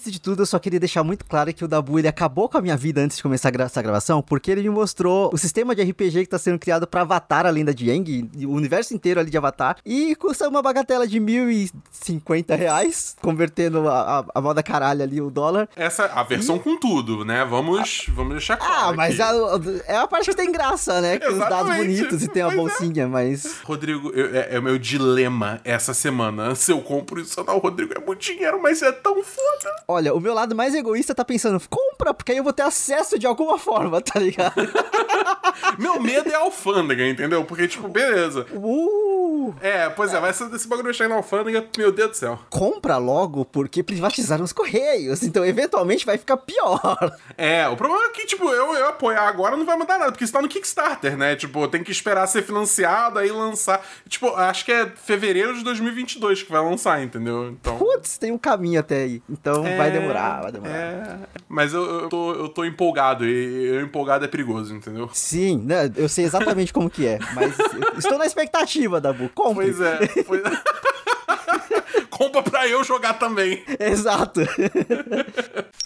Antes de tudo, eu só queria deixar muito claro que o Dabu ele acabou com a minha vida antes de começar essa gravação, porque ele me mostrou o sistema de RPG que tá sendo criado para Avatar, a lenda de Aang, o universo inteiro ali de Avatar, e custa uma bagatela de 1.050 reais, convertendo a, a, a moda caralho ali o dólar. Essa, a versão e... com tudo, né? Vamos, ah, vamos deixar claro. Ah, mas a, é a parte que tem graça, né? Que os dados bonitos e tem a é. bolsinha, é. mas. Rodrigo, eu, é, é, o meu dilema essa semana. Se eu compro isso não, Rodrigo, é muito dinheiro, mas é tão foda. Olha, o meu lado mais egoísta tá pensando, compra, porque aí eu vou ter acesso de alguma forma, tá ligado? meu medo é a alfândega, entendeu? Porque, tipo, beleza. Uh! É, pois é, vai ser desse bagulho chegar na alfândega, meu Deus do céu. Compra logo, porque privatizaram os correios, então eventualmente vai ficar pior. É, o problema é que, tipo, eu, eu apoiar agora não vai mudar nada, porque isso tá no Kickstarter, né? Tipo, tem que esperar ser financiado, aí lançar. Tipo, acho que é fevereiro de 2022 que vai lançar, entendeu? Então. Putz, tem um caminho até aí. Então é, vai demorar, vai demorar. É. Mas eu, eu, tô, eu tô empolgado, e eu empolgado é perigoso, entendeu? Sim, né? Eu sei exatamente como que é, mas estou na expectativa, Dabu. Como? Pois é, pois é. Compra pra eu jogar também. Exato.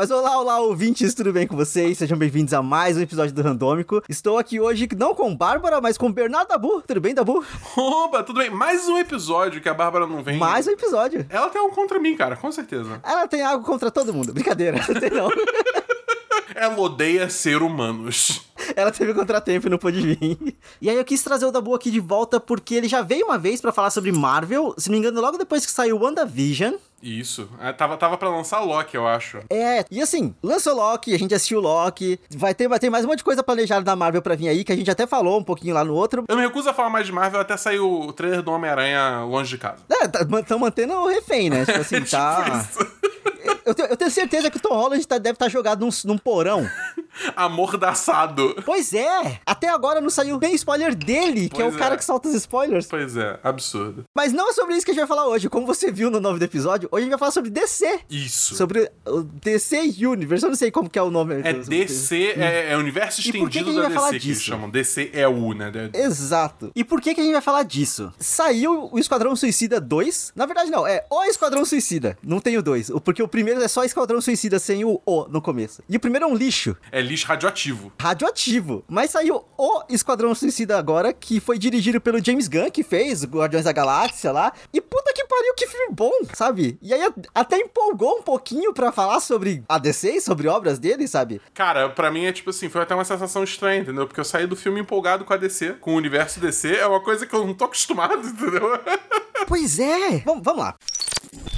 Mas olá, olá, ouvintes, tudo bem com vocês? Sejam bem-vindos a mais um episódio do Randômico. Estou aqui hoje não com Bárbara, mas com Bernardo Dabu. Tudo bem, Dabu? Opa, tudo bem. Mais um episódio que a Bárbara não vem. Mais um episódio. Ela tem algo contra mim, cara, com certeza. Ela tem algo contra todo mundo. Brincadeira, não tem não. Ela odeia ser humanos. Ela teve contratempo e não pôde vir. E aí eu quis trazer o Dabu aqui de volta porque ele já veio uma vez para falar sobre Marvel, se não me engano, logo depois que saiu WandaVision. Isso. É, tava, tava pra lançar Loki, eu acho. É, e assim, lançou Loki, a gente assistiu Loki. Vai ter, vai ter mais um monte de coisa planejada da Marvel pra vir aí, que a gente até falou um pouquinho lá no outro. Eu me recuso a falar mais de Marvel até sair o trailer do Homem-Aranha longe de casa. É, tá, mantendo o refém, né? Tipo assim, tá. tipo eu, tenho, eu, tenho certeza que o Tom Holland tá, deve estar tá jogado num, num porão. Amordaçado. Pois é! Até agora não saiu nem spoiler dele, que é o é. cara que solta os spoilers. Pois é, absurdo. Mas não é sobre isso que a gente vai falar hoje. Como você viu no nome do episódio, hoje a gente vai falar sobre DC. Isso. Sobre o DC Universe. Eu não sei como que é o nome. É DC, é, é Universo Estendido da DC que disso? chamam. DC é o, né? Exato. E por que, que a gente vai falar disso? Saiu o Esquadrão Suicida 2. Na verdade, não. É o Esquadrão Suicida. Não tem o 2. Porque o primeiro é só Esquadrão Suicida sem o O no começo. E o primeiro é um lixo. É lixo radioativo. Radioativo. Mas saiu o Esquadrão Suicida agora, que foi dirigido pelo James Gunn, que fez Guardiões da Galáxia lá. E puta que pariu, que filme bom, sabe? E aí até empolgou um pouquinho para falar sobre a DC e sobre obras dele, sabe? Cara, para mim é tipo assim, foi até uma sensação estranha, entendeu? Porque eu saí do filme empolgado com a DC, com o universo DC, é uma coisa que eu não tô acostumado, entendeu? Pois é. Vamos, vamos lá.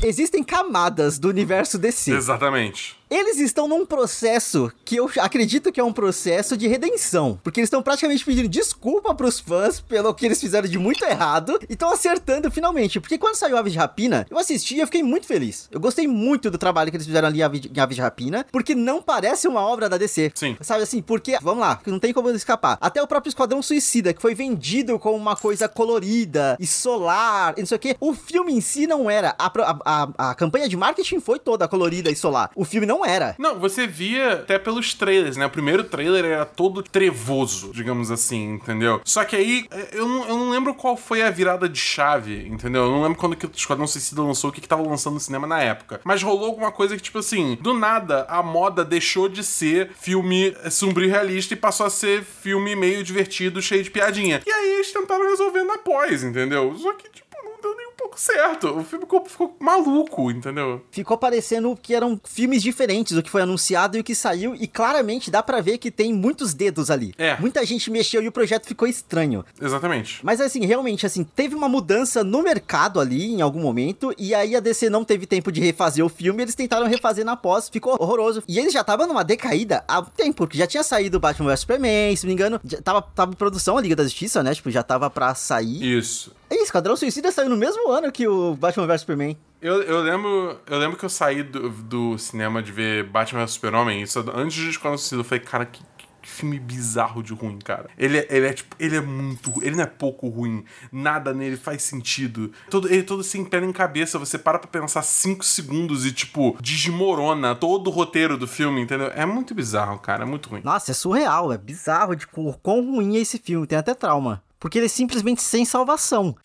Existem camadas do universo DC. Exatamente. Eles estão num processo que eu acredito que é um processo de redenção. Porque eles estão praticamente pedindo desculpa pros fãs pelo que eles fizeram de muito errado. E estão acertando finalmente. Porque quando saiu Aves de Rapina, eu assisti e eu fiquei muito feliz. Eu gostei muito do trabalho que eles fizeram ali em Aves de Rapina. Porque não parece uma obra da DC. Sim. Sabe assim? Porque, vamos lá, não tem como escapar. Até o próprio Esquadrão Suicida, que foi vendido como uma coisa colorida e solar, e não sei o que. O filme em si não era. A, a, a, a campanha de marketing foi toda colorida e solar. O filme não era. Não, você via até pelos trailers, né? O primeiro trailer era todo trevoso, digamos assim, entendeu? Só que aí, é, eu não, eu não lembro qual foi a virada de chave, entendeu? Eu não lembro quando que o Esquadrão Suicida lançou, o que que tava lançando no cinema na época. Mas rolou alguma coisa que, tipo assim, do nada, a moda deixou de ser filme sombrio realista e passou a ser filme meio divertido, cheio de piadinha. E aí eles tentaram resolver na pós, entendeu? Só que, tipo, não deu nem um pouco certo. O filme ficou, ficou, maluco, entendeu? Ficou parecendo que eram filmes diferentes, o que foi anunciado e o que saiu, e claramente dá para ver que tem muitos dedos ali. É. Muita gente mexeu e o projeto ficou estranho. Exatamente. Mas assim, realmente, assim, teve uma mudança no mercado ali em algum momento, e aí a DC não teve tempo de refazer o filme, eles tentaram refazer na pós, ficou horroroso. E eles já estavam numa decaída há tempo, porque já tinha saído Batman vs Superman, se não me engano, tava, tava em produção a Liga da Justiça, né? Tipo, já tava pra sair. Isso. É, Esquadrão Suicida saiu no mesmo ano que o Batman vs Superman. Eu, eu, lembro, eu lembro que eu saí do, do cinema de ver Batman vs Super-Homem, isso antes de Suicida, eu falei, cara, que, que filme bizarro de ruim, cara. Ele, é, ele é tipo, ele é muito, ele não é pouco ruim, nada nele faz sentido. Todo, ele todo sem pé em cabeça, você para pra pensar cinco segundos e tipo, desmorona todo o roteiro do filme, entendeu? É muito bizarro, cara, é muito ruim. Quase é surreal, é bizarro de quão ruim é esse filme, tem até trauma. Porque ele é simplesmente sem salvação.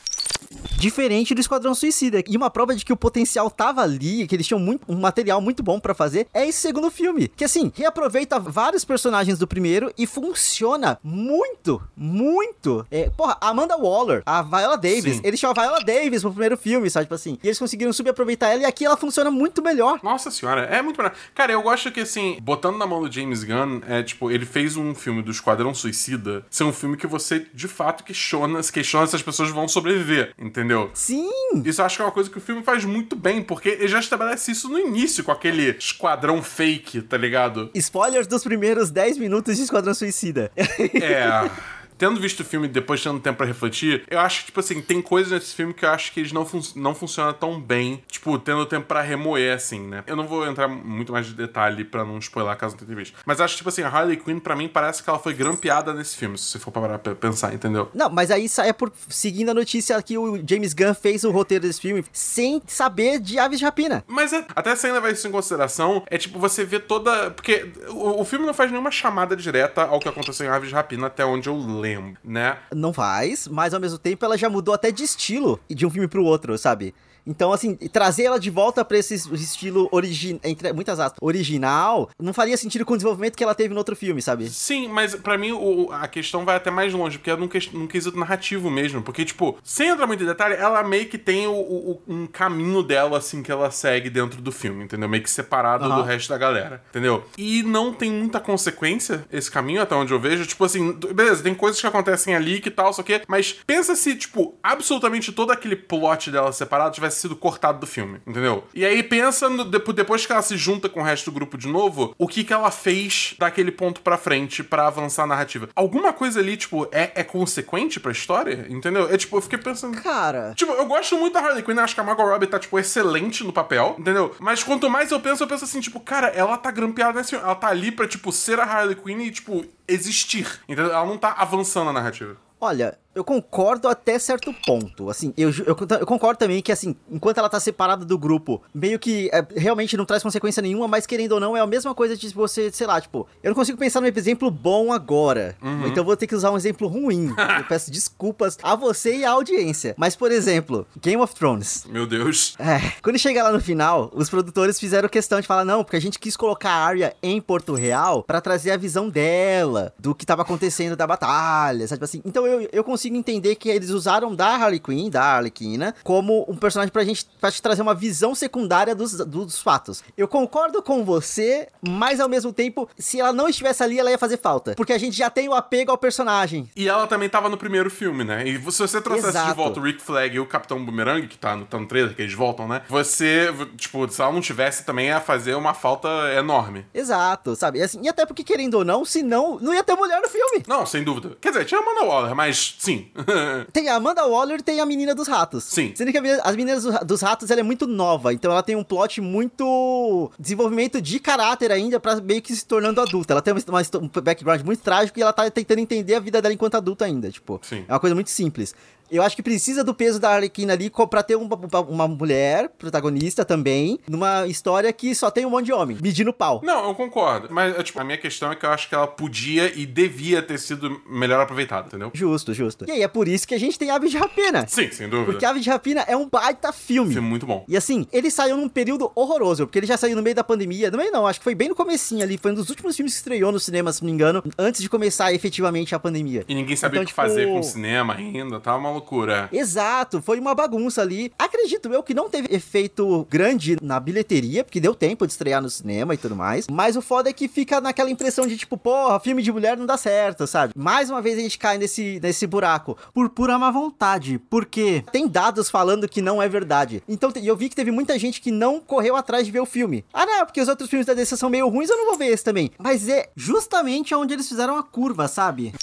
Diferente do Esquadrão Suicida. E uma prova de que o potencial tava ali, que eles tinham muito, um material muito bom para fazer, é esse segundo filme. Que assim, reaproveita vários personagens do primeiro e funciona muito, muito. É, porra, Amanda Waller, a Viola Davis, Sim. eles chamam a Viola Davis no primeiro filme, sabe? Tipo assim. E eles conseguiram subaproveitar ela e aqui ela funciona muito melhor. Nossa senhora, é muito melhor. Cara, eu gosto que assim, botando na mão do James Gunn, é tipo, ele fez um filme do Esquadrão Suicida ser um filme que você de fato questiona, questiona se as pessoas vão sobreviver, entendeu? Sim! Isso eu acho que é uma coisa que o filme faz muito bem, porque ele já estabelece isso no início, com aquele esquadrão fake, tá ligado? Spoilers dos primeiros 10 minutos de Esquadrão Suicida. É tendo visto o filme depois tendo tempo para refletir, eu acho que, tipo assim, tem coisas nesse filme que eu acho que eles não, fun não funcionam tão bem, tipo, tendo tempo para remoer, assim, né? Eu não vou entrar muito mais de detalhe para não spoiler caso não tenha visto. Mas acho, tipo assim, a Harley Quinn, para mim, parece que ela foi grampeada nesse filme, se você for parar pra pensar, entendeu? Não, mas aí é por seguindo a notícia que o James Gunn fez o roteiro desse filme sem saber de Aves de Rapina. Mas é, até sem levar isso em consideração, é tipo, você vê toda. Porque o, o filme não faz nenhuma chamada direta ao que aconteceu em Aves de Rapina, até onde eu lembro lembro, né? Não faz, mas ao mesmo tempo ela já mudou até de estilo de um filme pro outro, sabe? Então, assim, trazer ela de volta pra esse estilo original, entre muitas aspas, original, não faria sentido com o desenvolvimento que ela teve no outro filme, sabe? Sim, mas para mim o, a questão vai até mais longe, porque é num, num quesito narrativo mesmo. Porque, tipo, sem entrar muito em detalhe, ela meio que tem o, o, um caminho dela, assim, que ela segue dentro do filme, entendeu? Meio que separado uhum. do resto da galera, entendeu? E não tem muita consequência esse caminho, até onde eu vejo. Tipo assim, beleza, tem coisas que acontecem ali que tal, só que. Mas pensa se, tipo, absolutamente todo aquele plot dela separado tivesse tivesse sido cortado do filme, entendeu? E aí pensa no, depois que ela se junta com o resto do grupo de novo, o que que ela fez daquele ponto para frente para avançar a narrativa. Alguma coisa ali, tipo, é, é consequente pra história, entendeu? É tipo, eu fiquei pensando. Cara. Tipo, eu gosto muito da Harley Quinn, acho que a Margot Robbie tá, tipo, excelente no papel, entendeu? Mas quanto mais eu penso, eu penso assim, tipo, cara, ela tá grampeada nesse. Ela tá ali pra, tipo, ser a Harley Quinn e, tipo, existir. Entendeu? Ela não tá avançando a narrativa. Olha, eu concordo até certo ponto. Assim, eu, eu, eu, concordo também que, assim, enquanto ela tá separada do grupo, meio que é, realmente não traz consequência nenhuma, mas querendo ou não, é a mesma coisa de você, sei lá, tipo, eu não consigo pensar num exemplo bom agora. Uhum. Então vou ter que usar um exemplo ruim. eu peço desculpas a você e à audiência. Mas, por exemplo, Game of Thrones. Meu Deus. É, quando chega lá no final, os produtores fizeram questão de falar, não, porque a gente quis colocar a Arya em Porto Real para trazer a visão dela, do que tava acontecendo da batalha, sabe assim? Então eu, eu consigo consigo entender que eles usaram da Harley Quinn, da Arlequina, como um personagem pra gente pra te trazer uma visão secundária dos, dos fatos. Eu concordo com você, mas ao mesmo tempo, se ela não estivesse ali, ela ia fazer falta. Porque a gente já tem o apego ao personagem. E ela também tava no primeiro filme, né? E se você trouxesse Exato. de volta o Rick Flag e o Capitão Boomerang, que tá no, tá no trailer, que eles voltam, né? Você, tipo, se ela não tivesse, também ia fazer uma falta enorme. Exato, sabe? E, assim, e até porque, querendo ou não, se não, não ia ter mulher no filme. Não, sem dúvida. Quer dizer, tinha a Amanda Waller, mas sim, Sim. tem a Amanda Waller e tem a Menina dos Ratos. Sim. Sendo que as Meninas dos Ratos ela é muito nova, então ela tem um plot muito. desenvolvimento de caráter ainda pra meio que se tornando adulta. Ela tem uma, uma, um background muito trágico e ela tá tentando entender a vida dela enquanto adulta ainda. Tipo, Sim. é uma coisa muito simples. Eu acho que precisa do peso da Arlequina ali pra ter uma, uma mulher protagonista também, numa história que só tem um monte de homem, medindo pau. Não, eu concordo. Mas, é, tipo, a minha questão é que eu acho que ela podia e devia ter sido melhor aproveitada, entendeu? Justo, justo. E aí é por isso que a gente tem Aves de Rapina. Sim, sem dúvida. Porque Aves de Rapina é um baita filme. Filme muito bom. E assim, ele saiu num período horroroso, porque ele já saiu no meio da pandemia. No meio não, acho que foi bem no comecinho ali. Foi um dos últimos filmes que estreou no cinema, se não me engano, antes de começar efetivamente a pandemia. E ninguém sabia então, o que tipo... fazer com o cinema ainda, tá uma loucura. Exato. Foi uma bagunça ali. Acredito eu que não teve efeito grande na bilheteria, porque deu tempo de estrear no cinema e tudo mais. Mas o foda é que fica naquela impressão de tipo, porra, filme de mulher não dá certo, sabe? Mais uma vez a gente cai nesse, nesse buraco. Por pura má vontade. Porque tem dados falando que não é verdade. Então eu vi que teve muita gente que não correu atrás de ver o filme. Ah, não, porque os outros filmes da DC são meio ruins, eu não vou ver esse também. Mas é justamente onde eles fizeram a curva, sabe?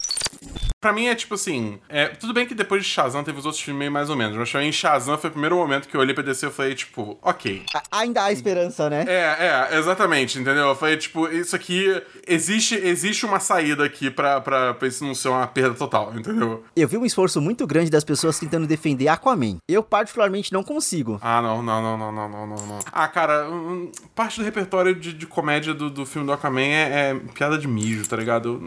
Pra mim é tipo assim. É, tudo bem que depois de Shazam teve os outros filmes meio mais ou menos, mas pra mim Shazam foi o primeiro momento que eu olhei pra DC e falei, tipo, ok. A ainda há esperança, né? É, é, exatamente, entendeu? Eu falei, tipo, isso aqui. Existe, existe uma saída aqui pra, pra, pra isso não ser uma perda total, entendeu? Eu vi um esforço muito grande das pessoas tentando defender Aquaman. Eu, particularmente, não consigo. Ah, não, não, não, não, não, não, não. não. Ah, cara, parte do repertório de, de comédia do, do filme do Aquaman é, é piada de mijo, tá ligado?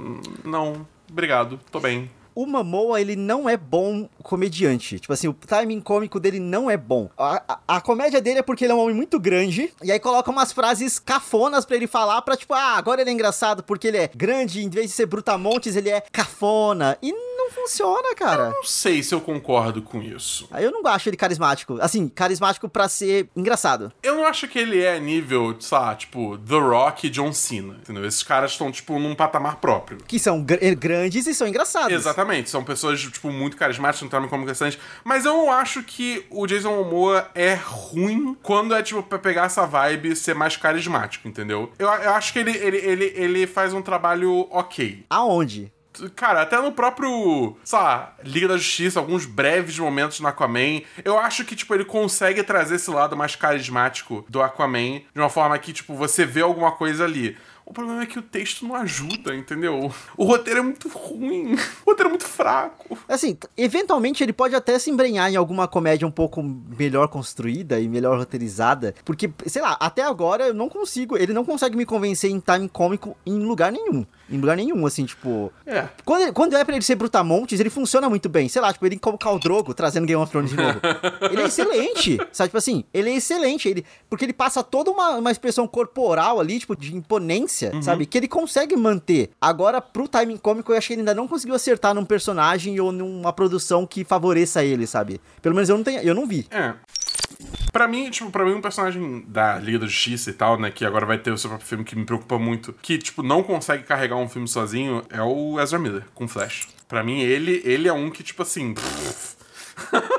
Não. Obrigado, tô bem. O Momoa, ele não é bom comediante. Tipo assim, o timing cômico dele não é bom. A, a, a comédia dele é porque ele é um homem muito grande, e aí coloca umas frases cafonas pra ele falar, pra tipo, ah, agora ele é engraçado porque ele é grande, em vez de ser brutamontes, ele é cafona. E não funciona, cara. Não sei se eu concordo com isso. Aí eu não acho ele carismático. Assim, carismático pra ser engraçado. Eu não acho que ele é nível, sei lá, tipo, The Rock e John Cena, entendeu? Esses caras estão, tipo, num patamar próprio. Que são gr grandes e são engraçados. Exatamente, são pessoas, tipo, muito carismáticas, não trabalham como interessantes. Mas eu não acho que o Jason Momoa é ruim quando é, tipo, pra pegar essa vibe e ser mais carismático, entendeu? Eu, eu acho que ele, ele, ele, ele faz um trabalho ok. Aonde? Cara, até no próprio, sei lá, Liga da Justiça, alguns breves momentos no Aquaman, eu acho que, tipo, ele consegue trazer esse lado mais carismático do Aquaman de uma forma que, tipo, você vê alguma coisa ali. O problema é que o texto não ajuda, entendeu? O roteiro é muito ruim. O roteiro é muito fraco. Assim, eventualmente ele pode até se embrenhar em alguma comédia um pouco melhor construída e melhor roteirizada. Porque, sei lá, até agora eu não consigo. Ele não consegue me convencer em time cômico em lugar nenhum. Em lugar nenhum, assim, tipo. É. Quando, quando é pra ele ser Brutamontes, ele funciona muito bem. Sei lá, tipo, ele colocar o Drogo trazendo Game of Thrones de novo. ele é excelente. Sabe, tipo assim, ele é excelente. Ele, porque ele passa toda uma, uma expressão corporal ali, tipo, de imponência, sabe? Que ele consegue manter. Agora, pro timing cômico, eu acho que ele ainda não conseguiu acertar num personagem ou numa produção que favoreça ele, sabe? Pelo menos eu não tenho, eu não vi. É. Pra mim, tipo, pra mim um personagem da Liga da Justiça e tal, né, que agora vai ter o seu próprio filme que me preocupa muito, que, tipo, não consegue carregar um filme sozinho, é o Ezra Miller, com Flash. Pra mim, ele, ele é um que, tipo assim...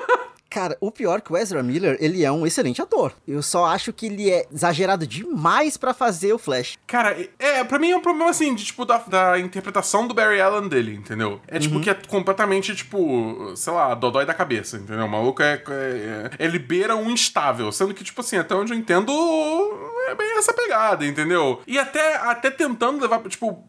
Cara, o pior é que o Ezra Miller, ele é um excelente ator. Eu só acho que ele é exagerado demais pra fazer o Flash. Cara, é, pra mim é um problema assim, de, tipo, da, da interpretação do Barry Allen dele, entendeu? É tipo que é completamente, tipo, sei lá, dodói da cabeça, entendeu? O maluco é, é- é- Ele beira um instável, sendo que, tipo assim, até onde eu entendo, é bem essa pegada, entendeu? E até, até tentando levar, tipo,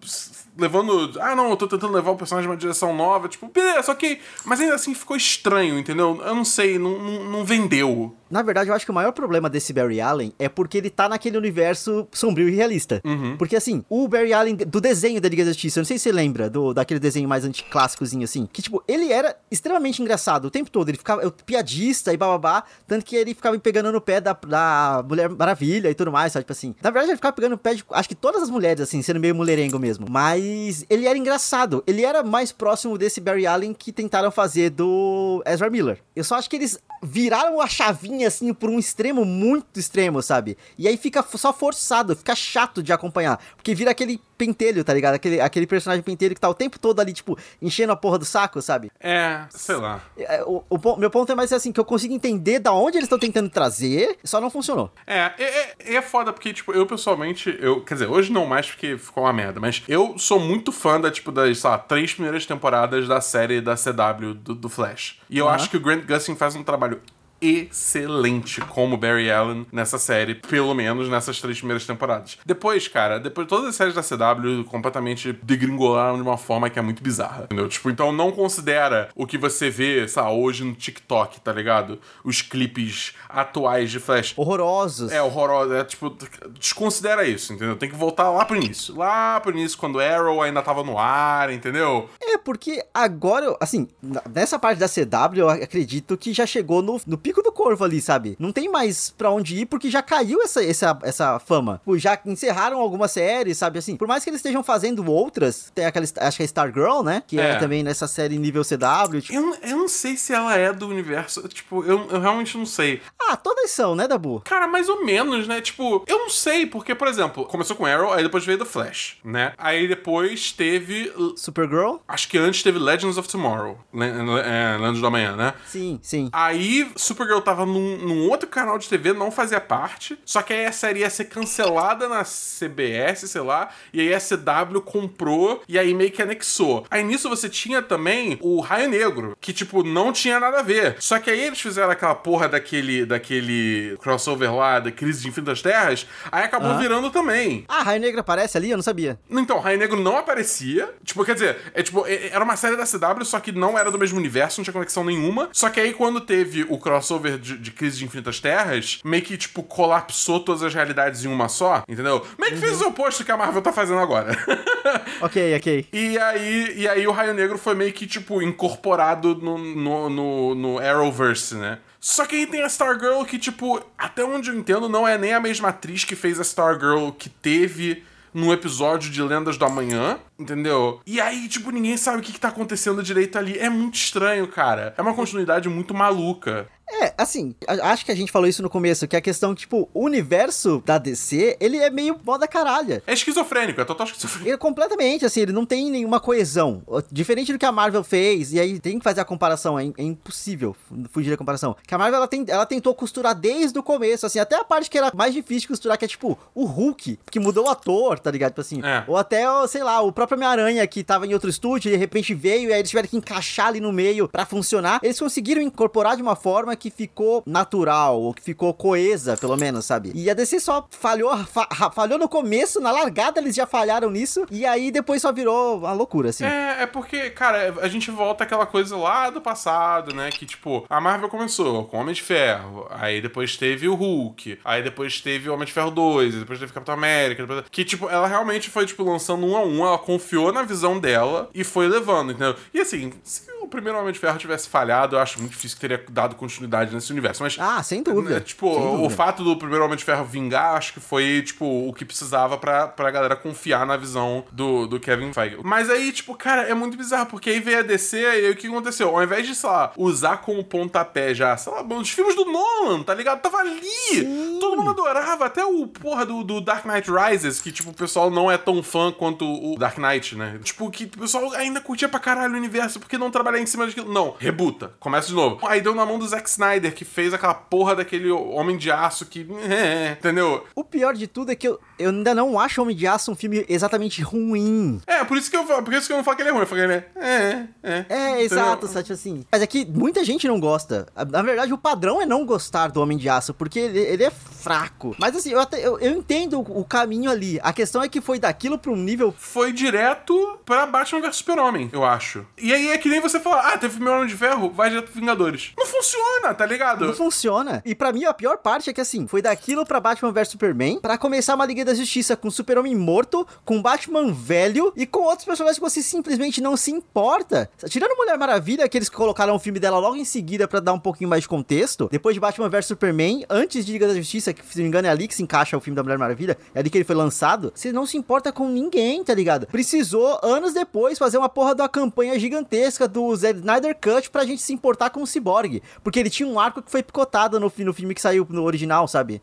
levando. Ah, não, eu tô tentando levar o personagem numa direção nova, tipo, beleza, ok. Mas ainda assim ficou estranho, entendeu? Eu não sei, não, não, não vendeu. Na verdade, eu acho que o maior problema desse Barry Allen é porque ele tá naquele universo sombrio e realista. Porque, assim, o Barry Allen do desenho da Liga da Justiça, eu não sei se você lembra do, daquele desenho mais anticlássicozinho, assim, que, tipo, ele era extremamente engraçado o tempo todo. Ele ficava eu, piadista e bababá, tanto que ele ficava me pegando no pé da, da Mulher Maravilha e tudo mais, sabe? Tipo assim. Na verdade, ele ficava pegando no pé de, acho que todas as mulheres, assim, sendo meio mulherengo mesmo. Mas ele era engraçado. Ele era mais próximo desse Barry Allen que tentaram fazer do Ezra Miller. Eu só acho que eles viraram a chavinha assim por um extremo muito extremo, sabe? E aí fica só forçado, fica chato de acompanhar, porque vira aquele pentelho, tá ligado? Aquele, aquele personagem pentelho que tá o tempo todo ali, tipo, enchendo a porra do saco, sabe? É, sei lá. É, O, o pon- meu ponto é mais assim, que eu consigo entender da onde eles estão tentando trazer, só não funcionou. É, é, é, é foda porque, tipo, eu pessoalmente, eu, quer dizer, hoje não mais porque ficou uma merda, mas eu sou muito fã da, tipo, das, sei lá, três primeiras temporadas da série da CW do, do Flash. E eu Aham. acho que o Grant Gustin faz um trabalho excelente como Barry Allen nessa série, pelo menos nessas três primeiras temporadas. Depois, cara, depois todas as séries da CW completamente degringolaram de uma forma que é muito bizarra, entendeu? Tipo, então não considera o que você vê, lá, hoje no TikTok, tá ligado? Os clipes atuais de Flash. Horrorosos. É horroroso, é tipo, desconsidera isso, entendeu? Tem que voltar lá pro início. Lá pro início, quando Arrow ainda tava no ar, entendeu? É, porque agora, assim, nessa parte da CW, eu acredito que já chegou no, no pico do corvo ali, sabe? Não tem mais pra onde ir, porque já caiu essa, essa, essa fama. Tipo, Já encerraram algumas séries, sabe? Assim, por mais que eles estejam fazendo outras, tem aquela, acho que é Stargirl, né? Que é, É. também nessa série nível CW. Tipo, Eu, não- eu não sei se ela é do universo. Tipo, eu, eu realmente não sei. ah, todas são, né, Dabu? Cara, mais ou menos, né? Tipo, eu não sei, porque, por exemplo, começou com Arrow, aí depois veio The Flash, né? Aí depois teve. Supergirl? Acho que antes teve Legends of Tomorrow. Le- é, Legends do Amanhã, né? Sim, sim. Aí Supergirl tava num, num outro canal de TV, não fazia parte. Só que aí a série ia ser cancelada na CBS, sei lá. E aí a CW comprou e aí meio que anexou. Aí nisso você tinha também o Raio Negro, que tipo não tinha nada a ver. Só que aí eles fizeram aquela porra daquele, daquele crossover lá, da Crise de Infinitas Terras. Aí acabou Aham. virando também. Ah, Raio Negro aparece ali? Eu não sabia. Então, Raio Negro não aparecia. Tipo, quer dizer, é tipo, é- era uma série da CW, só que não era do mesmo universo, não tinha conexão nenhuma. Só que aí, quando teve o crossover de, de Crise de Infinitas Terras, meio que, tipo, colapsou todas as realidades em uma só, entendeu? Meio que fez o oposto que a Marvel tá fazendo agora. ok, ok. E aí, e aí o Raio Negro foi meio que, tipo, incorporado no, no, no, no Arrowverse, né? Só que aí tem a Stargirl que, tipo, até onde eu entendo, não é nem a mesma atriz que fez a Stargirl que teve no episódio de Lendas do Amanhã, entendeu? E aí, tipo, ninguém sabe o que, que tá acontecendo direito ali. É muito estranho, cara. É uma continuidade muito maluca. É, assim, acho que a gente falou isso no começo, que a questão, tipo, o universo da DC, ele é meio moda caralha. É esquizofrênico, é total esquizofrênico. Ele, completamente, assim, ele não tem nenhuma coesão. Diferente do que a Marvel fez, e aí tem que fazer a comparação, é, é impossível fugir da comparação. Que a Marvel, ela, tem, ela tentou costurar desde o começo, assim, até a parte que era mais difícil de costurar, que é, tipo, o Hulk, que mudou o ator, tá ligado? Tipo assim, é. ou até, sei lá, o próprio Homem-Aranha, que tava em outro estúdio, e de repente veio, e aí eles tiveram que encaixar ali no meio para funcionar. Eles conseguiram incorporar de uma forma que ficou natural, ou que ficou coesa, pelo menos, sabe? E a DC só falhou, fa falhou no começo, na largada eles já falharam nisso, e aí depois só virou uma loucura, assim. É, é porque, cara, a gente volta aquela coisa lá do passado, né? Que, tipo, a Marvel começou com Homem de Ferro, aí depois teve o Hulk, aí depois teve o Homem de Ferro 2, depois teve Capitão América, depois... que, tipo, ela realmente foi, tipo, lançando um a um, ela confiou na visão dela e foi levando, entendeu? E assim, se primeiro Homem de Ferro tivesse falhado, eu acho muito difícil que teria dado continuidade nesse universo. Mas. Ah, sem dúvida. Né, tipo, sem dúvida. o fato do primeiro Homem de Ferro vingar, acho que foi, tipo, o que precisava pra, pra galera confiar na visão do, do Kevin Feige. Mas aí, tipo, cara, é muito bizarro, porque aí veio a DC e aí o que aconteceu? Ao invés de, sei lá, usar como pontapé já, sei lá, os filmes do Nolan, tá ligado? Tava ali! Sim. Todo mundo adorava, até o porra do, do Dark Knight Rises, que, tipo, o pessoal não é tão fã quanto o Dark Knight, né? Tipo, que o pessoal ainda curtia pra caralho o universo, porque não trabalhar em cima daquilo. Não, rebuta, começa de novo. Aí deu na mão do Zack Snyder, que fez aquela porra daquele Homem de Aço que. É, entendeu? O pior de tudo é que eu, eu ainda não acho Homem de Aço um filme exatamente ruim. É, por isso que eu, por isso que eu não falo que ele é ruim. Eu falei, né? É, é. É, exato, Sati, assim. Mas é que muita gente não gosta. Na verdade, o padrão é não gostar do Homem de Aço, porque ele, ele é fraco. Mas assim, eu, até, eu, eu entendo o caminho ali. A questão é que foi daquilo pra um nível. Foi direto pra Batman vs Super-Homem, eu acho. E aí é que nem você falar, ah, teve filme Homem de Ferro, vai direto pro Vingadores. Não funciona, tá ligado? Não funciona. E para mim a pior parte é que assim, foi daquilo pra Batman vs Superman, para começar uma Liga da Justiça com Super-Homem morto, com Batman velho e com outros personagens que você simplesmente não se importa. Tirando Mulher Maravilha, que eles colocaram o filme dela logo em seguida para dar um pouquinho mais de contexto, depois de Batman vs Superman, antes de Liga da Justiça, que se não me engano é ali que se encaixa o filme da Mulher Maravilha, é ali que ele foi lançado, você não se importa com ninguém, tá ligado? Precisou, anos depois, fazer uma porra uma campanha gigantesca do Zack Snyder Cut pra gente se importar com o Cyborg, porque ele tinha um arco que foi picotado no, no filme que saiu no original, sabe?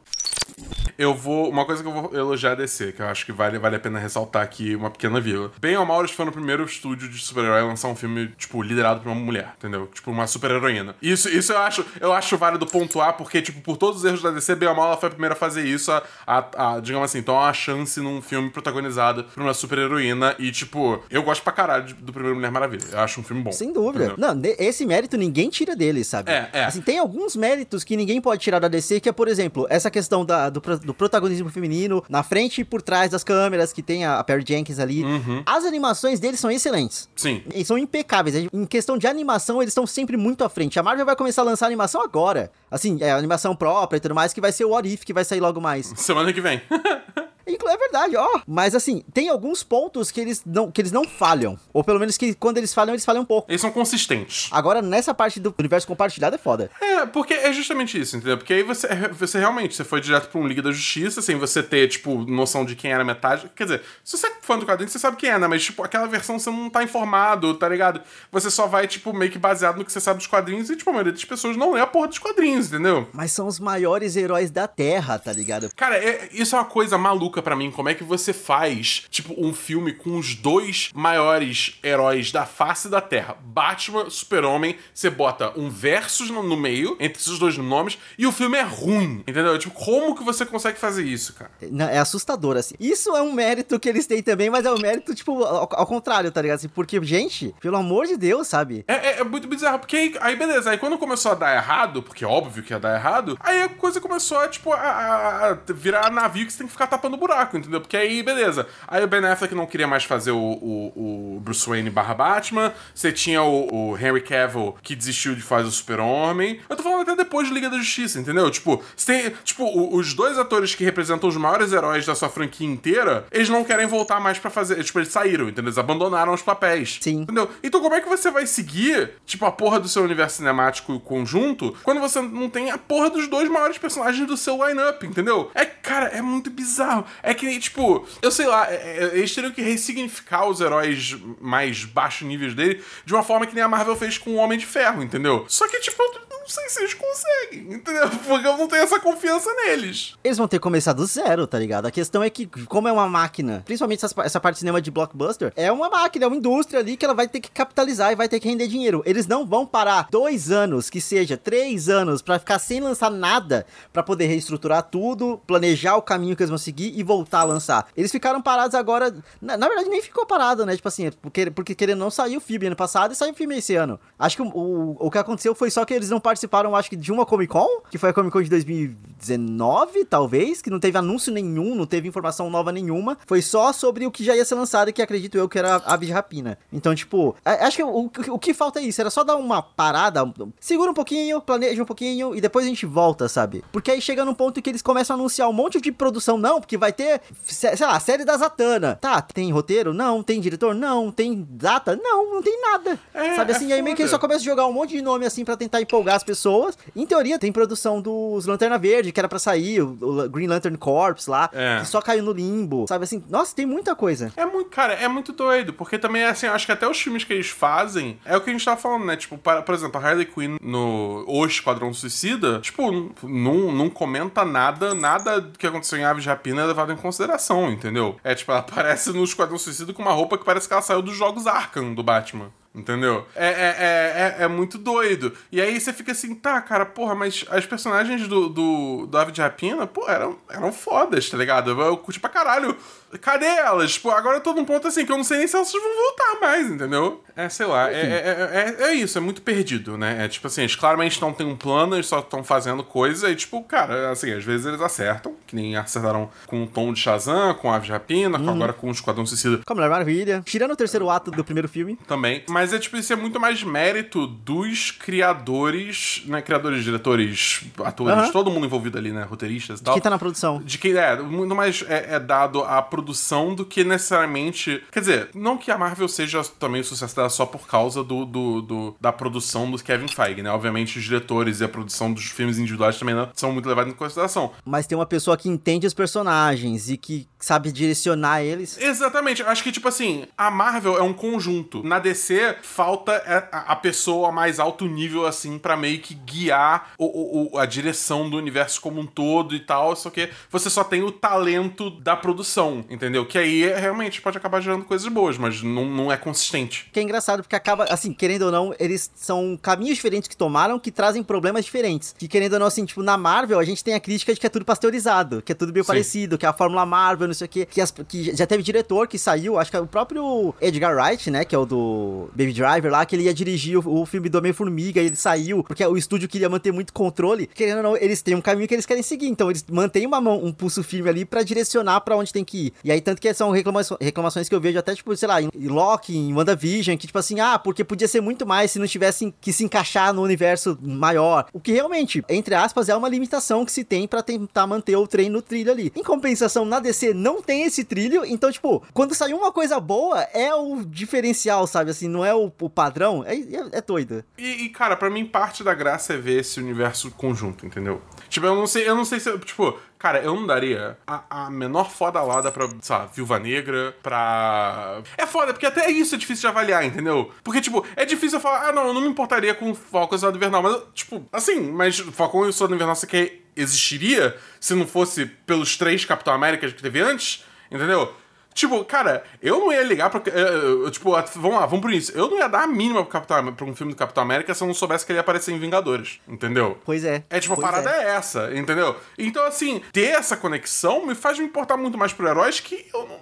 Eu vou. Uma coisa que eu vou elogiar a DC, que eu acho que vale, vale a pena ressaltar aqui uma pequena vírgula. Bem ou mal, eles foram o primeiro estúdio de super-herói a lançar um filme, tipo, liderado por uma mulher, entendeu? Tipo, uma super-heroína. Isso, isso eu acho, eu acho válido pontuar, porque, tipo, por todos os erros da DC, bem ou mal, ela foi a primeira a fazer isso, a, a, a digamos assim, há uma chance num filme protagonizado por uma super-heroína. E, tipo, eu gosto pra caralho do primeiro Mulher Maravilha. Eu acho um filme bom. Sem dúvida. Entendeu? Não, esse mérito ninguém tira dele, sabe? É, é. Assim, tem alguns méritos que ninguém pode tirar da DC, que é, por exemplo, essa questão da, do, do protagonismo feminino, na frente e por trás das câmeras, que tem a, Perry Jenkins ali. Uhum. As animações deles são excelentes. Sim. E são impecáveis. Em questão de animação, eles estão sempre muito à frente. A Marvel vai começar a lançar animação agora. Assim, é animação própria e tudo mais, que vai ser o What If, que vai sair logo mais. Semana que vem. É verdade, ó. Mas assim, tem alguns pontos que eles não, que eles não falham. Ou pelo menos que quando eles falham, eles falham um pouco. Eles são consistentes. Agora, nessa parte do universo compartilhado é foda. É, porque é justamente isso, entendeu? Porque aí você, você realmente, você foi direto pra um Liga da Justiça, sem você ter, tipo, noção de quem era metade. Quer dizer, se você é fã do quadrinho, você sabe quem é, né? Mas, tipo, aquela versão você não tá informado, tá ligado? Você só vai, tipo, meio que baseado no que você sabe dos quadrinhos e, tipo, a maioria das pessoas não lê a porra dos quadrinhos, entendeu? Mas são os maiores heróis da Terra, tá ligado? Cara, é, isso é uma coisa maluca para mim. Como é que você faz, tipo, um filme com os dois maiores heróis da face da Terra, Batman, Super-Homem, você bota um versus no, meio, entre esses dois nomes, e o filme é ruim, entendeu? Tipo, como que você consegue fazer isso, cara? É assustador, assim. Isso é um mérito que eles têm também, mas é um mérito, tipo, ao, ao contrário, tá ligado? Assim, porque, gente, pelo amor de Deus, sabe? É, é, é muito bizarro, porque aí, aí, beleza, aí quando começou a dar errado, porque é óbvio que ia dar errado, aí a coisa começou a, tipo, a, a, a virar navio que você tem que ficar tapando buraco, entendeu? Porque aí, beleza. Aí o Ben Affleck não queria mais fazer o, o, o Bruce Wayne barra Batman. Você tinha o, o, Henry Cavill que desistiu de fazer o Super-Homem. Eu tô falando até depois de Liga da Justiça, entendeu? Tipo, tem. Tipo, os dois atores que representam os maiores heróis da sua franquia inteira, eles não querem voltar mais para fazer. Tipo, eles saíram, entendeu? Eles abandonaram os papéis. Sim. Entendeu? Então, como é que você vai seguir, tipo, a porra do seu universo cinemático conjunto quando você não tem a porra dos dois maiores personagens do seu line-up, entendeu? É, cara, é muito bizarro. É que, tipo, eu sei lá, é, é, eles teriam que ressignificar os heróis mais baixos níveis dele de uma forma que nem a Marvel fez com o Homem de Ferro, entendeu? Só que, tipo, não sei se eles conseguem, entendeu? Porque eu não tenho essa confiança neles. Eles vão ter que começar do zero, tá ligado? A questão é que, como é uma máquina, principalmente essa, essa parte de cinema de blockbuster, é uma máquina, é uma indústria ali que ela vai ter que capitalizar e vai ter que render dinheiro. Eles não vão parar dois anos, que seja três anos, para ficar sem lançar nada, para poder reestruturar tudo, planejar o caminho que eles vão seguir e voltar a lançar. Eles ficaram parados agora. Na, na verdade, nem ficou parado, né? Tipo assim, porque, porque querendo não saiu o filme ano passado e saiu o filme esse ano. Acho que o, o, o que aconteceu foi só que eles não participaram, acho que, de uma Comic Con, que foi a Comic Con de 2019, talvez, que não teve anúncio nenhum, não teve informação nova nenhuma. Foi só sobre o que já ia ser lançado, que acredito eu que era a de Rapina. Então, tipo, acho que o, o que falta é isso, era só dar uma parada, segura um pouquinho, planeja um pouquinho e depois a gente volta, sabe? Porque aí chega num ponto que eles começam a anunciar um monte de produção, não, porque vai ter, sei lá, série da Zatanna. Tá, tem roteiro? Não. Tem diretor? Não. Tem data? Não, não tem nada. É, sabe assim, é aí meio que eles só começam a jogar um monte de nome assim para tentar empolgar as pessoas. Em teoria, tem produção dos Lanterna Verde, que era para sair, o, o, Green Lantern Corps lá, é. que só caiu no limbo. Sabe assim? Nossa, tem muita coisa. É muito, cara, é muito doido, porque também, assim, acho que até os filmes que eles fazem é o que a gente tava falando, né? Tipo, para, por exemplo, a Harley Quinn no O Esquadrão Suicida, tipo, não, não comenta nada, nada que aconteceu em Aves de Rapina levado em consideração, entendeu? É tipo, ela aparece no Esquadrão Suicida com uma roupa que parece que ela saiu dos jogos Arkham do Batman. Entendeu? É, é, é, é, muito doido. E aí você fica assim, tá, cara, porra, mas as personagens do, do, do Ave de Rapina, pô, eram, eram fodas, tá ligado? Eu curti pra caralho Cadê elas? Tipo, agora eu tô num ponto assim que eu não sei nem se elas vão voltar mais, entendeu? É, sei lá, é, é, é, é, isso, é muito perdido, né? É tipo assim, eles claramente não têm um plano, eles só estão fazendo coisa e, tipo, cara, assim, às vezes eles acertam, que nem acertaram com o tom de Shazam, com Aves de Rapina, uhum. agora com o Esquadrão Suicida. Como é maravilha. Tirando o terceiro ato do primeiro filme. Também. Mas é, tipo, isso é muito mais mérito dos criadores, né? Criadores, diretores, atores, uhum. todo mundo envolvido ali, né? Roteiristas e tal. De quem tá na produção. De quem, é, muito mais é, é dado a produção do que necessariamente. Quer dizer, não que a Marvel seja também o sucesso dela só por causa do, do, do, da produção do Kevin Feige, né? Obviamente, os diretores e a produção dos filmes individuais também não são muito levados em consideração. Mas tem uma pessoa que entende os personagens e que sabe direcionar eles. Exatamente. Acho que, tipo assim, a Marvel é um conjunto. Na DC, falta é, a pessoa mais alto nível, assim, para meio que guiar o, o, a direção do universo como um todo e tal. Só que você só tem o talento da produção, entendeu? Que aí é, realmente pode acabar gerando coisas boas, mas não, não é consistente. Que é engraçado, porque acaba, assim, querendo ou não, eles são caminhos diferentes que tomaram que trazem problemas diferentes. Que querendo ou não, assim, tipo, na Marvel a gente tem a crítica de que é tudo pasteurizado, que é tudo meio Sim. parecido, que é a Fórmula Marvel, não sei o quê. Que, as, que já teve diretor que saiu, acho que é o próprio Edgar Wright, né? Que é o do Baby Driver lá, que ele ia dirigir o, o filme do Homem-Formiga e ele saiu, porque o estúdio queria manter muito controle. Querendo ou não, eles têm um caminho que eles querem seguir, então eles mantêm uma mão, um pulso firme ali para direcionar para onde tem que ir. E aí, tanto que são reclamações, reclamações que eu vejo até, tipo, sei lá, em Loki, em WandaVision, que, tipo assim, ah, porque podia ser muito mais se não tivessem que se encaixar no universo maior. O que realmente, entre aspas, é uma limitação que se tem para tentar manter o trem no trilho ali. Em compensação, na DC não tem esse trilho, então, tipo, quando sair uma coisa boa, é o diferencial, sabe? Assim, não é o, o padrão. É, é, é doido. E, e, cara, para mim, parte da graça é ver esse universo conjunto, entendeu? Tipo, eu não sei, eu não sei se. Tipo, Cara, eu não daria a, a menor foda alada pra, sabe, Viúva Negra, pra. É foda, porque até isso é difícil de avaliar, entendeu? Porque, tipo, é difícil eu falar, ah, não, eu não me importaria com Falcon e Soldado Invernal, mas, tipo, assim, mas Falcon e Soldado Invernal você quer existiria se não fosse pelos três Capitão Américas que teve antes, entendeu? Tipo, cara, eu não ia ligar pra. Eu, eu, tipo, vamos lá, vamos por isso. Eu não ia dar a mínima pro Capitão, pra um filme do Capitão América se eu não soubesse que ele ia aparecer em Vingadores, entendeu? Pois é. É tipo, a parada é. é. essa, entendeu? Então, assim, ter essa conexão me faz me importar muito mais por heróis que eu não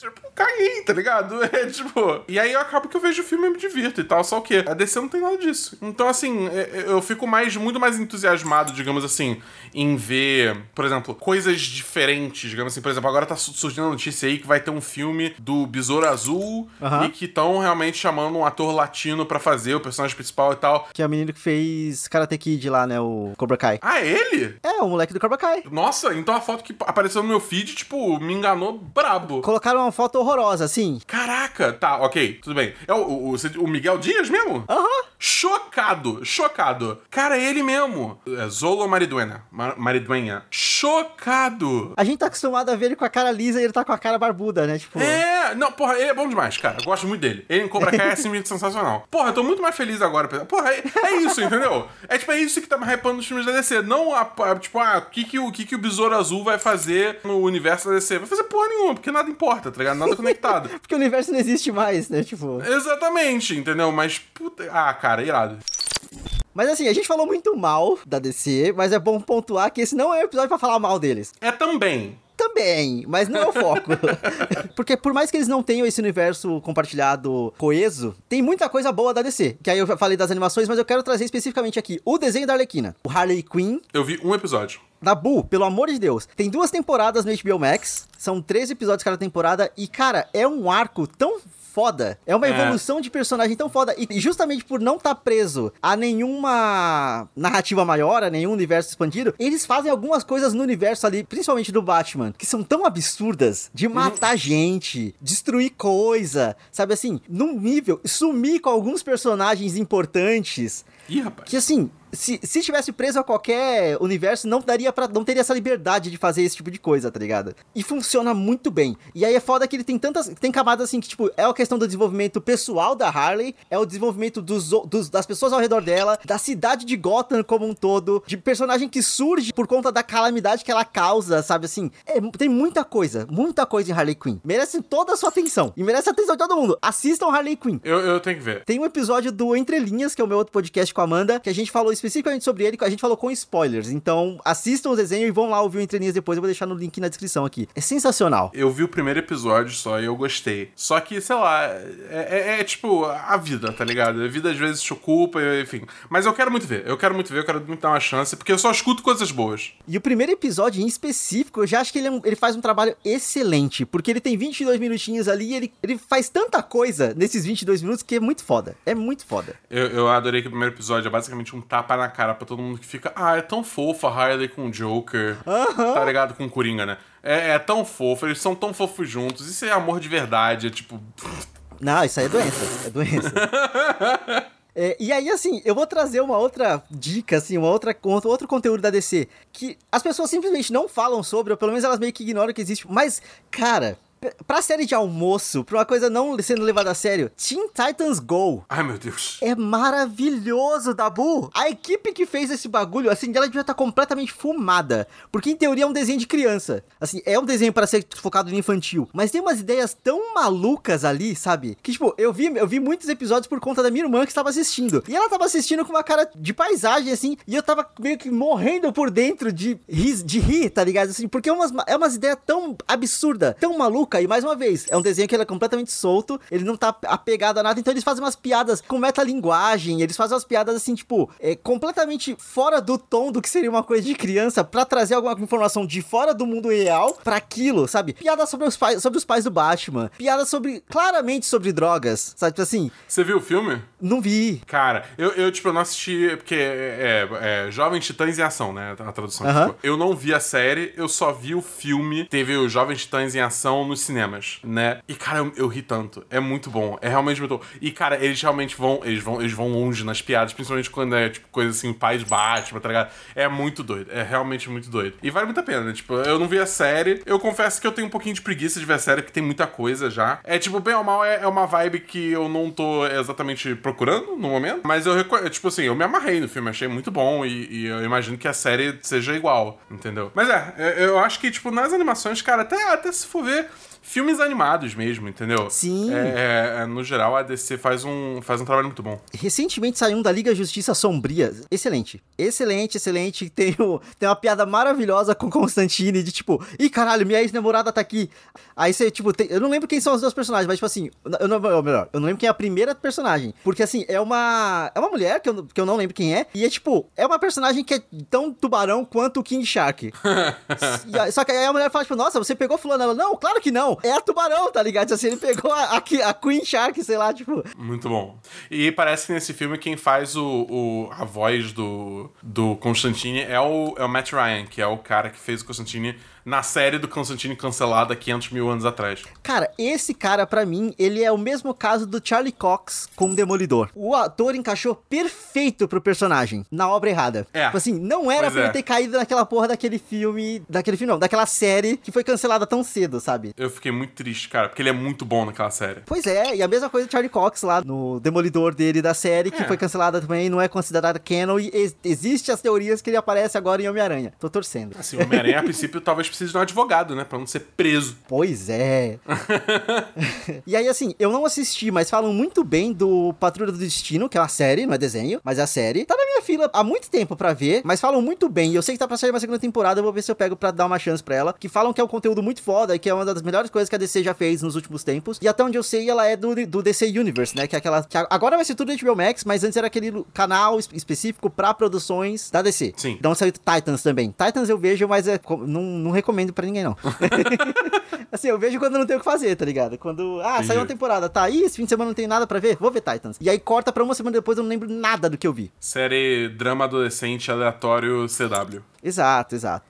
tipo, caguei, tá ligado? É tipo. E aí eu acabo que eu vejo o filme e me divirto e tal, só o quê? A DC não tem nada disso. Então, assim, é, é, eu fico mais, muito mais entusiasmado, digamos assim, em ver, por exemplo, coisas diferentes, digamos assim. Por exemplo, agora tá surgindo a notícia aí que vai ter um filme do Besouro Azul Aham. e que estão realmente chamando um ator latino pra fazer o personagem principal e tal. Que é o menino que fez Karate Kid lá, né? O Cobra Kai. Ah, ele? É, o moleque do Cobra Kai. Nossa, então a foto que apareceu no meu feed, tipo, me enganou brabo. Colocaram uma foto horrorosa, assim. Caraca, tá, ok, tudo bem. É o, o, o- Miguel Dias mesmo? Aham. Chocado, chocado. Cara, é ele mesmo. É Zolo Mariduena. Mar Mariduenha. Chocado. A gente tá acostumado a ver ele com a cara lisa e ele tá com a cara barbuda, né? Tipo. É, não, porra, ele é bom demais, cara. Eu gosto muito dele. Ele em Cobra Kai é simplesmente sensacional. Porra, eu tô muito mais feliz agora. Porra, é, é isso, entendeu? É tipo, é isso que tá me hypando nos filmes da DC. Não, a, a- tipo, ah, o que que o, que que o Besouro Azul vai fazer no universo da DC? Vai fazer porra nenhuma, porque nada importa, tá ligado? Nada conectado. Porque o universo não existe mais, né? Tipo. Exatamente, entendeu? Mas, puta... Ah, cara, irado. Mas assim, a gente falou muito mal da DC, mas é bom pontuar que esse não é o episódio pra falar mal deles. É também. Também, mas não é o foco. Porque por mais que eles não tenham esse universo compartilhado coeso, tem muita coisa boa da DC. Que aí eu falei das animações, mas eu quero trazer especificamente aqui o desenho da Arlequina. O Harley Quinn, Eu vi um episódio. Dabu, pelo amor de Deus. Tem duas temporadas no HBO Max, são 13 episódios cada temporada, e cara, é um arco tão foda. É uma É. evolução de personagem tão foda. E justamente por não estar preso a nenhuma narrativa maior, a nenhum universo expandido, eles fazem algumas coisas no universo ali, principalmente do Batman, que são tão absurdas de matar gente, destruir coisa, sabe assim, num nível, sumir com alguns personagens importantes. Ih, rapaz. Que assim, se, se tivesse preso a qualquer universo, não daria para não teria essa liberdade de fazer esse tipo de coisa, tá ligado? E funciona muito bem. E aí é foda que ele tem tantas. Tem camadas assim que, tipo, é a questão do desenvolvimento pessoal da Harley, é o desenvolvimento dos, dos- das pessoas ao redor dela, da cidade de Gotham como um todo, de personagem que surge por conta da calamidade que ela causa, sabe assim? É, tem muita coisa, muita coisa em Harley Quinn. Merece toda a sua atenção. E merece a atenção de todo mundo. Assistam Harley Quinn. Eu, eu tenho que ver. Tem um episódio do Entre Linhas, que é o meu outro podcast com a Amanda, que a gente falou especificamente sobre ele, a gente falou com spoilers. Então, assistam os desenhos e vão lá ouvir o Entre Linhas depois. Eu vou deixar no link na descrição aqui. É sensacional. Eu vi o primeiro episódio só e eu gostei. Só que, sei lá, é, é- é tipo a vida, tá ligado? A vida às vezes te ocupa, enfim. Mas eu quero muito ver. Eu quero muito ver, eu quero muito dar uma chance, porque eu só escuto coisas boas. E o primeiro episódio em específico, eu já acho que ele, é um- ele faz um trabalho excelente, porque ele tem 22 minutinhos ali e ele, ele faz tanta coisa nesses 22 minutos que é muito foda. É muito foda. Eu, eu adorei que o primeiro episódio é basicamente um tapa na cara pra todo mundo que fica. Ah, é tão fofo a Harley com o Joker. Tá ligado? Com o Coringa, né? É, é tão fofo, eles são tão fofos juntos. Isso é amor de verdade. É tipo. Não, isso aí é doença. É doença. É, e aí, assim, eu vou trazer uma outra dica, assim, uma outra, um outro conteúdo da DC, que as pessoas simplesmente não falam sobre, ou pelo menos elas meio que ignoram que existe. Mas, cara, pra série de almoço, pra uma coisa não sendo levada a sério, Teen Titans Go. Ai, meu Deus. É maravilhoso, Dabu! A equipe que fez esse bagulho, assim, ela devia estar completamente fumada. Porque, em teoria, é um desenho de criança. Assim, é um desenho para ser focado no infantil. Mas tem umas ideias tão malucas ali, sabe? Que, tipo, eu vi, eu vi muitos episódios por conta da minha irmã que estava assistindo. E ela tava assistindo com uma cara de paisagem, assim. E eu tava meio que morrendo por dentro de rir, de rir tá ligado? Assim, porque é umas, é umas ideias tão absurda, tão maluca. E, mais uma vez, é um desenho que ele é completamente solto. Ele não tá apegado a nada. Então, eles fazem umas piadas com metalinguagem. Eles fazem umas piadas, assim, tipo, é, completamente fora do tom do que seria uma coisa de criança pra trazer alguma informação de fora do mundo real pra aquilo, sabe? Piada sobre os pais, sobre os pais do Batman. Piada sobre, claramente sobre drogas, sabe? Tipo assim, Você viu o filme? não vi. Cara, eu, eu, tipo, eu não assisti, porque é, é, é Jovens Titãs em Ação, né? A tradução. Aham. Tipo, eu não vi a série, eu só vi o filme. Teve o Jovens Titãs em Ação nos cinemas, né? E, cara, eu, eu ri tanto. É muito bom. É realmente muito bom. E, cara, eles realmente vão. Eles vão, eles vão longe nas piadas, principalmente quando é, tipo, coisa assim, pais Batman, tá ligado? É muito doido. É realmente muito doido. E vale muito a pena, né? Tipo, eu não vi a série. Eu confesso que eu tenho um pouquinho de preguiça de ver a série, porque tem muita coisa já. É, tipo, bem ou mal, é, é uma vibe que eu não tô exatamente procurando no momento. Mas eu tipo assim, eu me amarrei no filme, achei muito bom e, e eu imagino que a série seja igual, entendeu? Mas é, é, eu acho que, tipo, nas animações, cara, até, até se for ver, filmes animados mesmo, entendeu? Sim. É, é, no geral, a DC faz um, faz um trabalho muito bom. Recentemente saiu um da Liga Justiça Sombria. Excelente. Excelente, excelente. Tem, o, tem uma piada maravilhosa com Constantine de tipo, ih, caralho, minha ex-namorada tá aqui. Aí você, tipo, tem, eu não lembro quem são os dois personagens, mas tipo assim, eu não, ou melhor, eu não lembro quem é a primeira personagem. Porque assim, é uma. É uma mulher que eu, que eu não lembro quem é. E é tipo, é uma personagem que é tão tubarão quanto o King Shark. Só que aí a mulher fala, tipo, nossa, você pegou fulano? Ela, não, claro que não. É a tubarão, tá ligado? Assim, ele pegou a, a, a Queen Shark, sei lá, tipo. Muito bom. E parece que nesse filme quem faz o, o, a voz do, do Constantine é o, é o Matt Ryan, que é o cara que fez o Constantine na série do Constantine cancelada 500 mil anos atrás. Cara, esse cara, para mim, ele é o mesmo caso do Charlie Cox com o Demolidor. O ator encaixou perfeito pro personagem, na obra errada. É. Tipo assim, não era Pois pra é. ele ter caído naquela porra daquele filme. Daquele filme, não, daquela série que foi cancelada tão cedo, sabe? Eu fiquei muito triste, cara, porque ele é muito bom naquela série. Pois é, e a mesma coisa do Charlie Cox lá no Demolidor dele da série, que É. foi cancelada também, não é considerada canon, e ex existe as teorias que ele aparece agora em Homem-Aranha. Tô torcendo. Assim, o Homem-Aranha, a princípio, talvez precise de um advogado, né? Pra não ser preso. Pois é. e aí, assim, eu não assisti, mas falam muito bem do Patrulha do Destino, que é uma série, não é desenho, mas é a série. Tá na minha fila há muito tempo pra ver, mas falam muito bem. E eu sei que tá pra sair uma segunda temporada, eu vou ver se eu pego pra dar uma chance pra ela. Que falam que é um conteúdo muito foda e que é uma das melhores coisas que a DC já fez nos últimos tempos. E até onde eu sei, ela é do, do DC Universe, né? Que é aquela. Que agora vai ser tudo HBO Max, mas antes era aquele canal es- específico pra produções da DC. Sim. Então saiu Titans também. Titans eu vejo, mas é, não, não recomendo pra ninguém, não. assim, eu vejo quando não tenho o que fazer, tá ligado? Quando, ah, saiu uma Entendi. temporada, tá, ih, esse fim de semana não tem nada pra ver, vou ver Titans. E aí corta pra uma semana depois, eu não lembro nada do que eu vi. Série drama adolescente aleatório CW. Exato, exato.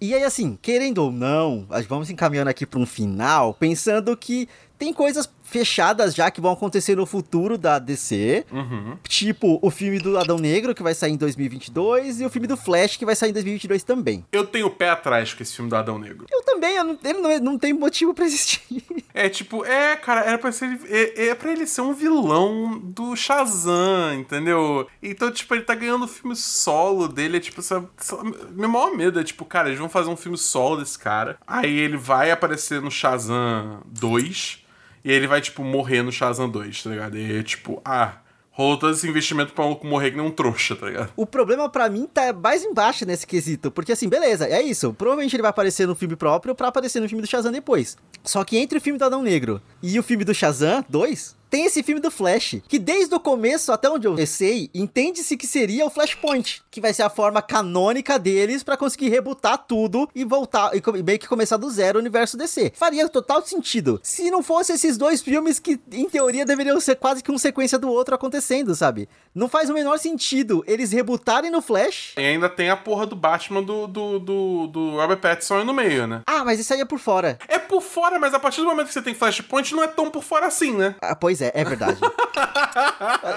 E aí, assim, querendo ou não, vamos encaminhando aqui pra um final, pensando que tem coisas fechadas já que vão acontecer no futuro da DC. Uhum. Tipo, o filme do Adão Negro, que vai sair em 2022, e o filme do Flash, que vai sair em 2022 também. Eu tenho o pé atrás com esse filme do Adão Negro. Eu também, eu não, ele não, não tem motivo pra existir. É tipo, é, cara, era pra ser. É, é pra ele ser um vilão do Shazam, entendeu? Então, tipo, ele tá ganhando o filme solo dele. É tipo, essa, essa- meu maior medo é, tipo, cara, eles vão fazer um filme solo desse cara. Aí ele vai aparecer no Shazam 2. E ele vai, tipo, morrer no Shazam 2, tá ligado? E é tipo, ah, rolou todo esse investimento pra maluco morrer que nem um trouxa, tá ligado? O problema pra mim tá mais embaixo nesse quesito, porque assim, beleza, é isso. Provavelmente ele vai aparecer no filme próprio pra aparecer no filme do Shazam depois. Só que entre o filme do Adão Negro e o filme do Shazam 2, tem esse filme do Flash, que desde o começo, até onde eu sei, entende-se que seria o Flashpoint, que vai ser a forma canônica deles pra conseguir rebutar tudo e voltar, e e meio que começar do zero o universo DC. Faria total sentido. Se não fosse esses dois filmes que, em teoria, deveriam ser quase que uma sequência do outro acontecendo, sabe? Não faz o menor sentido eles rebutarem no Flash. E ainda tem a porra do Batman do, do, do, do Robert Pattinson aí no meio, né? Ah, mas isso aí é por fora. É por fora, mas a partir do momento que você tem Flashpoint, não é tão por fora assim, né? Ah, pois é, é verdade.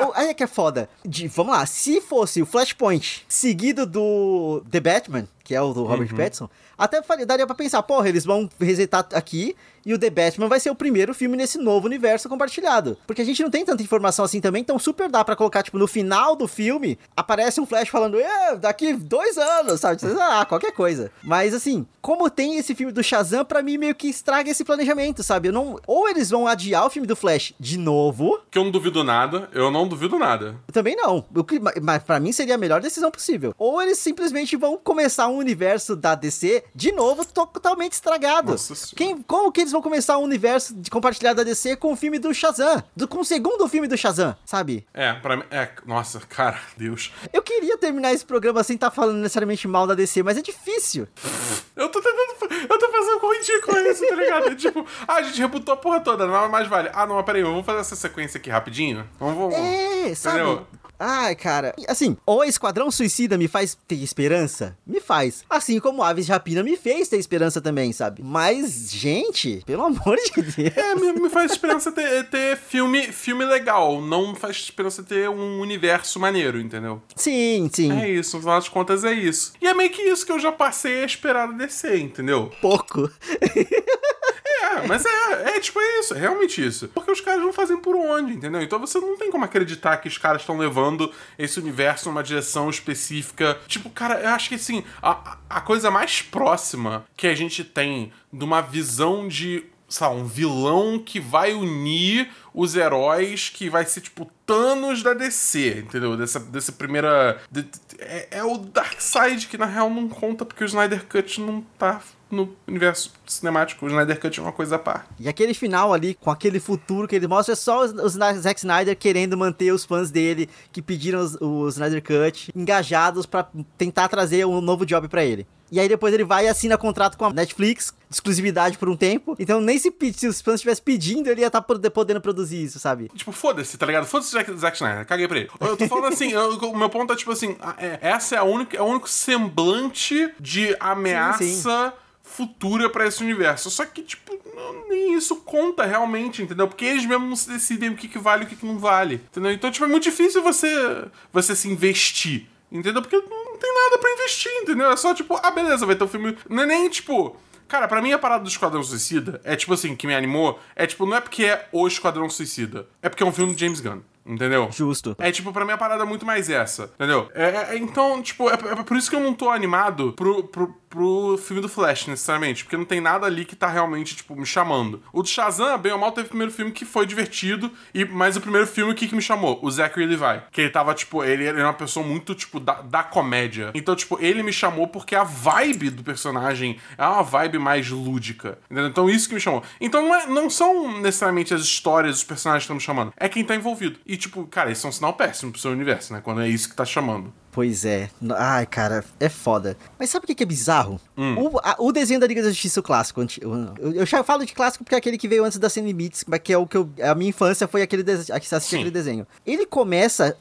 O- Aí é que é foda. De- vamos lá, se fosse o Flashpoint seguido do The Batman, que é o do Robert Pattinson, até faria- daria pra pensar, porra, eles vão resetar aqui e o The Batman vai ser o primeiro filme nesse novo universo compartilhado. Porque a gente não tem tanta informação assim também, então super dá pra colocar, tipo, no final do filme, aparece um Flash falando, é, daqui dois anos, sabe? Ah, qualquer coisa. Mas assim, como tem esse filme do Shazam, pra mim meio que estraga esse planejamento, sabe? Eu não... Ou eles vão adiar o filme do Flash de novo, Que eu não duvido nada, eu não duvido nada. eu também não. Ma- Mas pra mim seria a melhor decisão possível. Ou eles simplesmente vão começar um universo da DC de novo totalmente estragado. Nossa. Quem, como que eles vão começar um universo de compartilhado da DC com o filme do Shazam? Do, com o segundo filme do Shazam, sabe? É, pra mim. É, nossa, cara, Deus. Eu queria terminar esse programa sem estar falando necessariamente mal da DC, mas é difícil. Eu tô tentando. Eu tô como ridículo isso, tá ligado? tipo, ah, a gente rebutou a porra toda, não mais vale. Ah, não, peraí, vamos fazer essa sequência aqui rapidinho? Vamos, vamos. É, sabe? Entendeu? Ai, cara. Assim, o Esquadrão Suicida me faz ter esperança? Me faz. Assim como Aves de Rapina me fez ter esperança também, sabe? Mas, gente, pelo amor de Deus. É, me, me faz esperança ter, ter filme, filme legal, não faz esperança ter um universo maneiro, entendeu? Sim, sim. É isso, no final das contas é isso. E é meio que isso que eu já passei a esperar descer, entendeu? Pouco. É, mas é, é tipo é isso, é realmente isso. Porque os caras não fazem por onde, entendeu? Então você não tem como acreditar que os caras estão levando esse universo numa direção específica. Tipo, cara, eu acho que assim, a, a coisa mais próxima que a gente tem de uma visão de sabe, um vilão que vai unir os heróis, que vai ser tipo Thanos da DC, entendeu? Dessa, dessa primeira. De, é, é, o Darkseid, que na real não conta porque o Snyder Cut não tá no universo cinemático. O Snyder Cut é uma coisa à parte. E aquele final ali, com aquele futuro que ele mostra, é só o Zack Snyder querendo manter os fãs dele que pediram o Snyder Cut engajados para tentar trazer um novo job para ele. E aí depois ele vai e assina contrato com a Netflix, exclusividade por um tempo. Então nem se, se os fãs estivessem pedindo, ele ia estar tá podendo produzir isso, sabe? Tipo, foda-se, tá ligado? Foda-se o Zack Snyder, caguei pra ele. Eu tô falando assim, o meu ponto é tipo assim, é, essa é a única, é o único semblante de ameaça... Sim, sim futura para esse universo. Só que, tipo, não, nem isso conta realmente, entendeu? Porque eles mesmos decidem o que, que vale e o que, que não vale, entendeu? Então, tipo, é muito difícil você, você se investir, entendeu? Porque não tem nada para investir, entendeu? É só, tipo, ah, beleza, vai ter um filme. Não é nem, tipo. Cara, para mim a parada do Esquadrão Suicida é tipo assim, que me animou, é tipo, não é porque é o Esquadrão Suicida, é porque é um filme de James Gunn. Entendeu? Justo. É tipo, pra mim a parada é muito mais essa. Entendeu? É, é, então, tipo, é, é, por isso que eu não tô animado pro, pro, pro filme do Flash, necessariamente. Porque não tem nada ali que tá realmente, tipo, me chamando. O do Shazam, bem ou mal, teve o primeiro filme que foi divertido. E, mas o primeiro filme, o que, que me chamou? O Zachary Levi. Que ele tava, tipo, ele era uma pessoa muito, tipo, da, da comédia. Então, tipo, ele me chamou porque a vibe do personagem é uma vibe mais lúdica. Entendeu? Então, isso que me chamou. Então, não, é, não são necessariamente as histórias dos personagens que estão me chamando. É quem tá envolvido. E, tipo, cara, isso é um sinal péssimo pro seu universo, né? Quando é isso que tá chamando. Pois é. Ai, cara, é foda. Mas sabe o que é bizarro? Hum. O, a, o, desenho da Liga da Justiça, o clássico. Eu, eu, já falo de clássico porque é aquele que veio antes da Sem Limites, que é o que eu. A minha infância foi aquele desenho, que assistia aquele desenho. Ele começa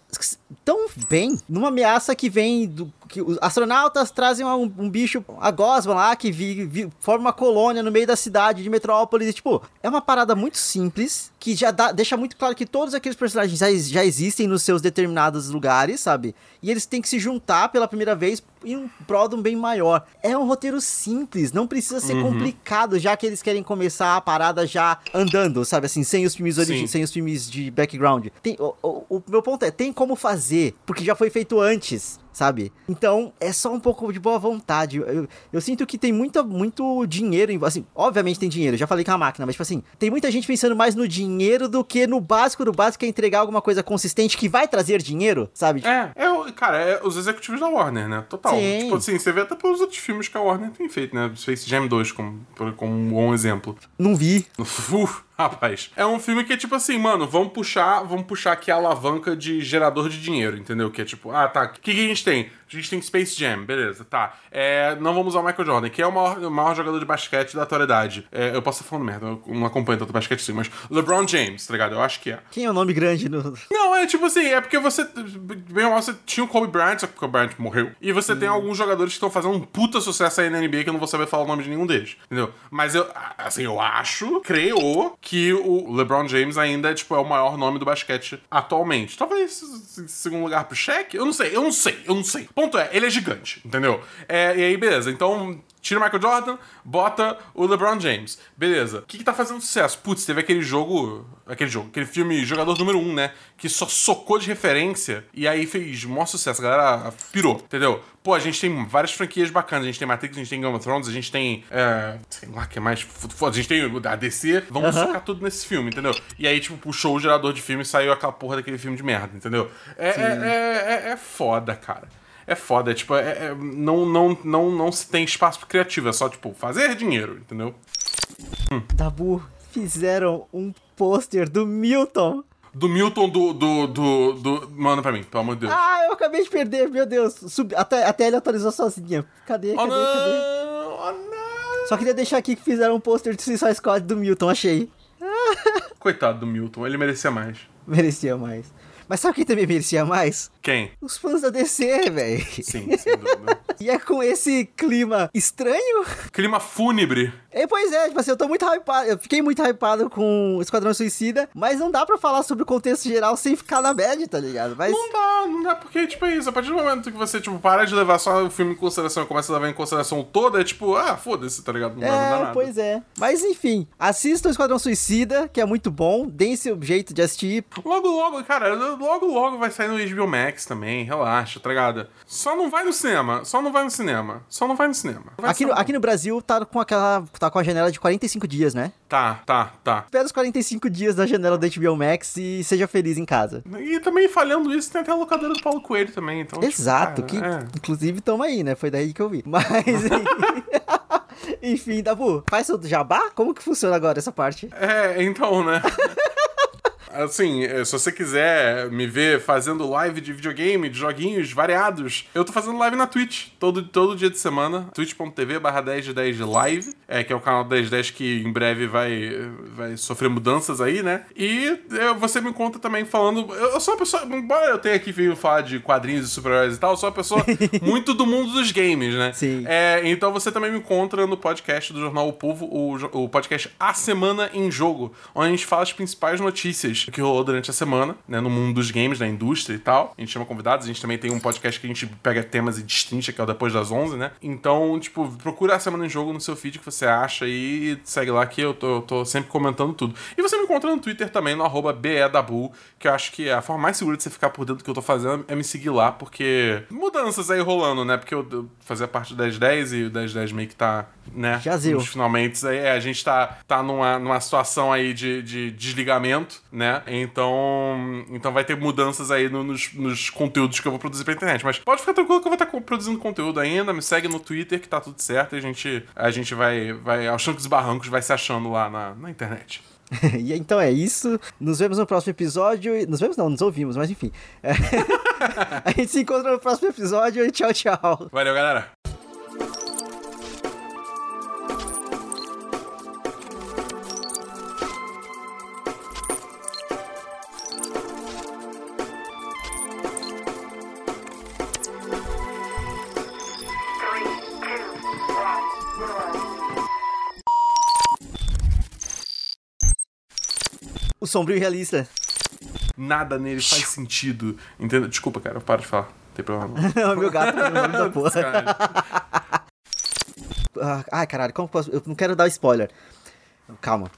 tão bem numa ameaça que vem do. Que os astronautas trazem um, um bicho, a Gosma lá, que vi, vi, forma uma colônia no meio da cidade de Metrópolis. E, tipo, é uma parada muito simples, que já dá, deixa muito claro que todos aqueles personagens já, já existem nos seus determinados lugares, sabe? E eles têm que se juntar pela primeira vez em um prol de um bem maior. É um roteiro simples, não precisa ser uhum. complicado, já que eles querem começar a parada já andando, sabe assim, sem os filmes originais, sem os filmes de background. Tem, o, o, o meu ponto é, tem como fazer, porque já foi feito antes sabe? Então, é só um pouco de boa vontade. Eu, eu sinto que tem muita, muito dinheiro, em, assim, obviamente tem dinheiro, já falei com a máquina, mas, tipo assim, tem muita gente pensando mais no dinheiro do que no básico do básico, é entregar alguma coisa consistente que vai trazer dinheiro, sabe? É, é cara, é os executivos da Warner, né? Total. Sim. Tipo assim, você vê até pelos outros filmes que a Warner tem feito, né? Space Jam 2 como, como um bom exemplo. Não vi. Uf. Rapaz, é um filme que é tipo assim, mano, vamos puxar, vamos puxar aqui a alavanca de gerador de dinheiro, entendeu? Que é tipo, ah, tá, o que, que a gente tem? A gente tem Space Jam, beleza, tá. É, não vamos usar o Michael Jordan, que é o maior, o maior jogador de basquete da atualidade. É, eu posso estar falando merda, eu não acompanho tanto basquete assim, mas LeBron James, tá ligado? Eu acho que é. Quem é o nome grande no. Não, é tipo assim, é porque você. Bem ou mal, você tinha o Kobe Bryant, só que o Kobe Bryant morreu. E você hum. tem alguns jogadores que estão fazendo um puta sucesso aí na NBA que eu não vou saber falar o nome de nenhum deles, entendeu? Mas eu, assim, eu acho, creio, que o LeBron James ainda tipo, é o maior nome do basquete atualmente. Talvez segundo lugar pro Shaq? Eu não sei, eu não sei, eu não sei. Ponto é, ele é gigante gigante, entendeu? É, e aí, beleza. Então, tira o Michael Jordan, bota o LeBron James. Beleza. O que, que tá fazendo sucesso? Putz, teve aquele jogo. Aquele jogo, aquele filme Jogador Número 1, um, né? Que só socou de referência e aí fez maior sucesso. A galera pirou, entendeu? Pô, a gente tem várias franquias bacanas. A gente tem Matrix, a gente tem Game of Thrones, a gente tem. É, sei lá, que é mais. Foda, a gente tem a DC. Vamos uhum. socar tudo nesse filme, entendeu? E aí, tipo, puxou o gerador de filme e saiu aquela porra daquele filme de merda, entendeu? É, é, é, é, é foda, cara é foda. É, tipo, é, é, não, não, não, não se tem espaço criativo, é só, tipo, fazer dinheiro, entendeu? Hum. Dabu, fizeram um pôster do Milton. Do Milton do, do, do, do. Manda pra mim, pelo amor de Deus. Ah, eu acabei de perder, meu Deus. Sub... Até, até ele atualizou sozinha. Cadê, cadê, oh, não! cadê? Oh, não! Só queria deixar aqui que fizeram um pôster de Suicide Squad do Milton, achei. Coitado do Milton, ele merecia mais. Merecia mais. Mas sabe quem também merecia mais? Quem? Os fãs da DC, velho. Sim, sem dúvida. e é com esse clima estranho. Clima fúnebre. É, pois é, tipo assim, eu tô muito hypado, eu fiquei muito hypado com Esquadrão Suicida, mas não dá pra falar sobre o contexto geral sem ficar na bad, tá ligado? Mas... Não dá, não dá, porque, tipo, é isso. A partir do momento que você, tipo, para de levar só o filme em consideração e começa a levar em consideração toda, é tipo, ah, foda-se, tá ligado? Não vai É, nada. pois é. Mas enfim, assista o Esquadrão Suicida, que é muito bom, deem seu jeito de assistir. Logo, logo, cara, logo, logo vai sair no HBO Max também, relaxa, tá ligado? Só não vai no cinema, só não vai no cinema, só não vai no cinema. Não vai Aqui no, aqui no Brasil tá com aquela. tá com a janela de 45 dias, né? Tá, tá, tá. Espera os 45 dias da janela do HBO Max e seja feliz em casa. E também falhando isso, tem até a locadora do Paulo Coelho também, então. tipo, Exato, cara, que é. inclusive tamo aí, né? Foi daí que eu vi. Mas. Enfim, Dabu, faz seu jabá? Como que funciona agora essa parte? É, então, né? Assim, eh, se você quiser me ver fazendo live de videogame, de joguinhos variados, eu tô fazendo live na Twitch, todo, todo dia de semana, twitch.tv barra 10 de 10 de live, é, que é o canal 1010 que em breve vai, vai sofrer mudanças aí, né? E eh, você me encontra também falando... Eu eu sou uma pessoa, embora eu tenha aqui vindo falar de quadrinhos e super-heróis e tal, eu sou uma pessoa muito do mundo dos games, né? Sim. É, então você também me encontra no podcast do Jornal O Povo, o, o podcast A Semana em Jogo, onde a gente fala as principais notícias que rolou durante a semana, né, no mundo dos games, da indústria e tal. A gente chama convidados, a gente também tem um podcast que a gente pega temas e destrincha, que é o Depois das 11, né? Então, tipo, procura A Semana em Jogo no seu feed que você acha e segue lá que eu tô, eu tô sempre comentando tudo. E você me encontra no Twitter também, no arroba BEDabu, que eu acho que a forma mais segura de você ficar por dentro do que eu tô fazendo é me seguir lá, porque mudanças aí rolando, né? Porque eu, eu fazia parte do 1010 e o 1010 meio que tá, né? Já finalmente. Aí, é, a gente tá, tá numa, numa situação aí de, de desligamento, né? Então, então vai ter mudanças aí no- nos, nos conteúdos que eu vou produzir pra internet. Mas pode ficar tranquilo que eu vou estar produzindo conteúdo ainda. Me segue no Twitter que tá tudo certo e a gente, a gente vai, vai aos trancos e barrancos, vai se achando lá na, na internet. e então é isso. Nos vemos no próximo episódio. e- Nos vemos não, nos ouvimos, mas enfim. A gente se encontra no próximo episódio e tchau, tchau. Valeu, galera! Sombrio e realista. Nada nele faz sentido. Entendeu? Desculpa, cara, para de falar. Não tem problema. não. É o meu gato tá no nome da porra. Ah, Ai, caralho, como posso. Eu não quero dar spoiler. Calma.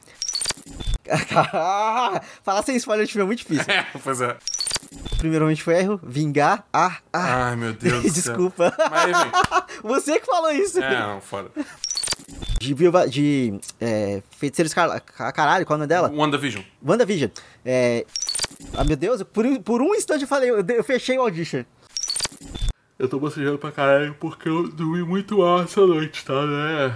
Falar sem spoiler é muito difícil. É, pois é. Primeiramente foi erro, vingar. Ah, ah. Ai, meu Deus. Desculpa. Mas. Você que falou isso. É, não, foda. De, Viúva- de é, Feiticeiros Car... Ca- Caralho, qual é o nome dela? WandaVision. WandaVision. É. Ah, meu Deus, por, um- por um instante eu falei, eu, eu fechei o audition. Eu tô bocejando pra caralho porque eu dormi muito mal essa noite, tá, né?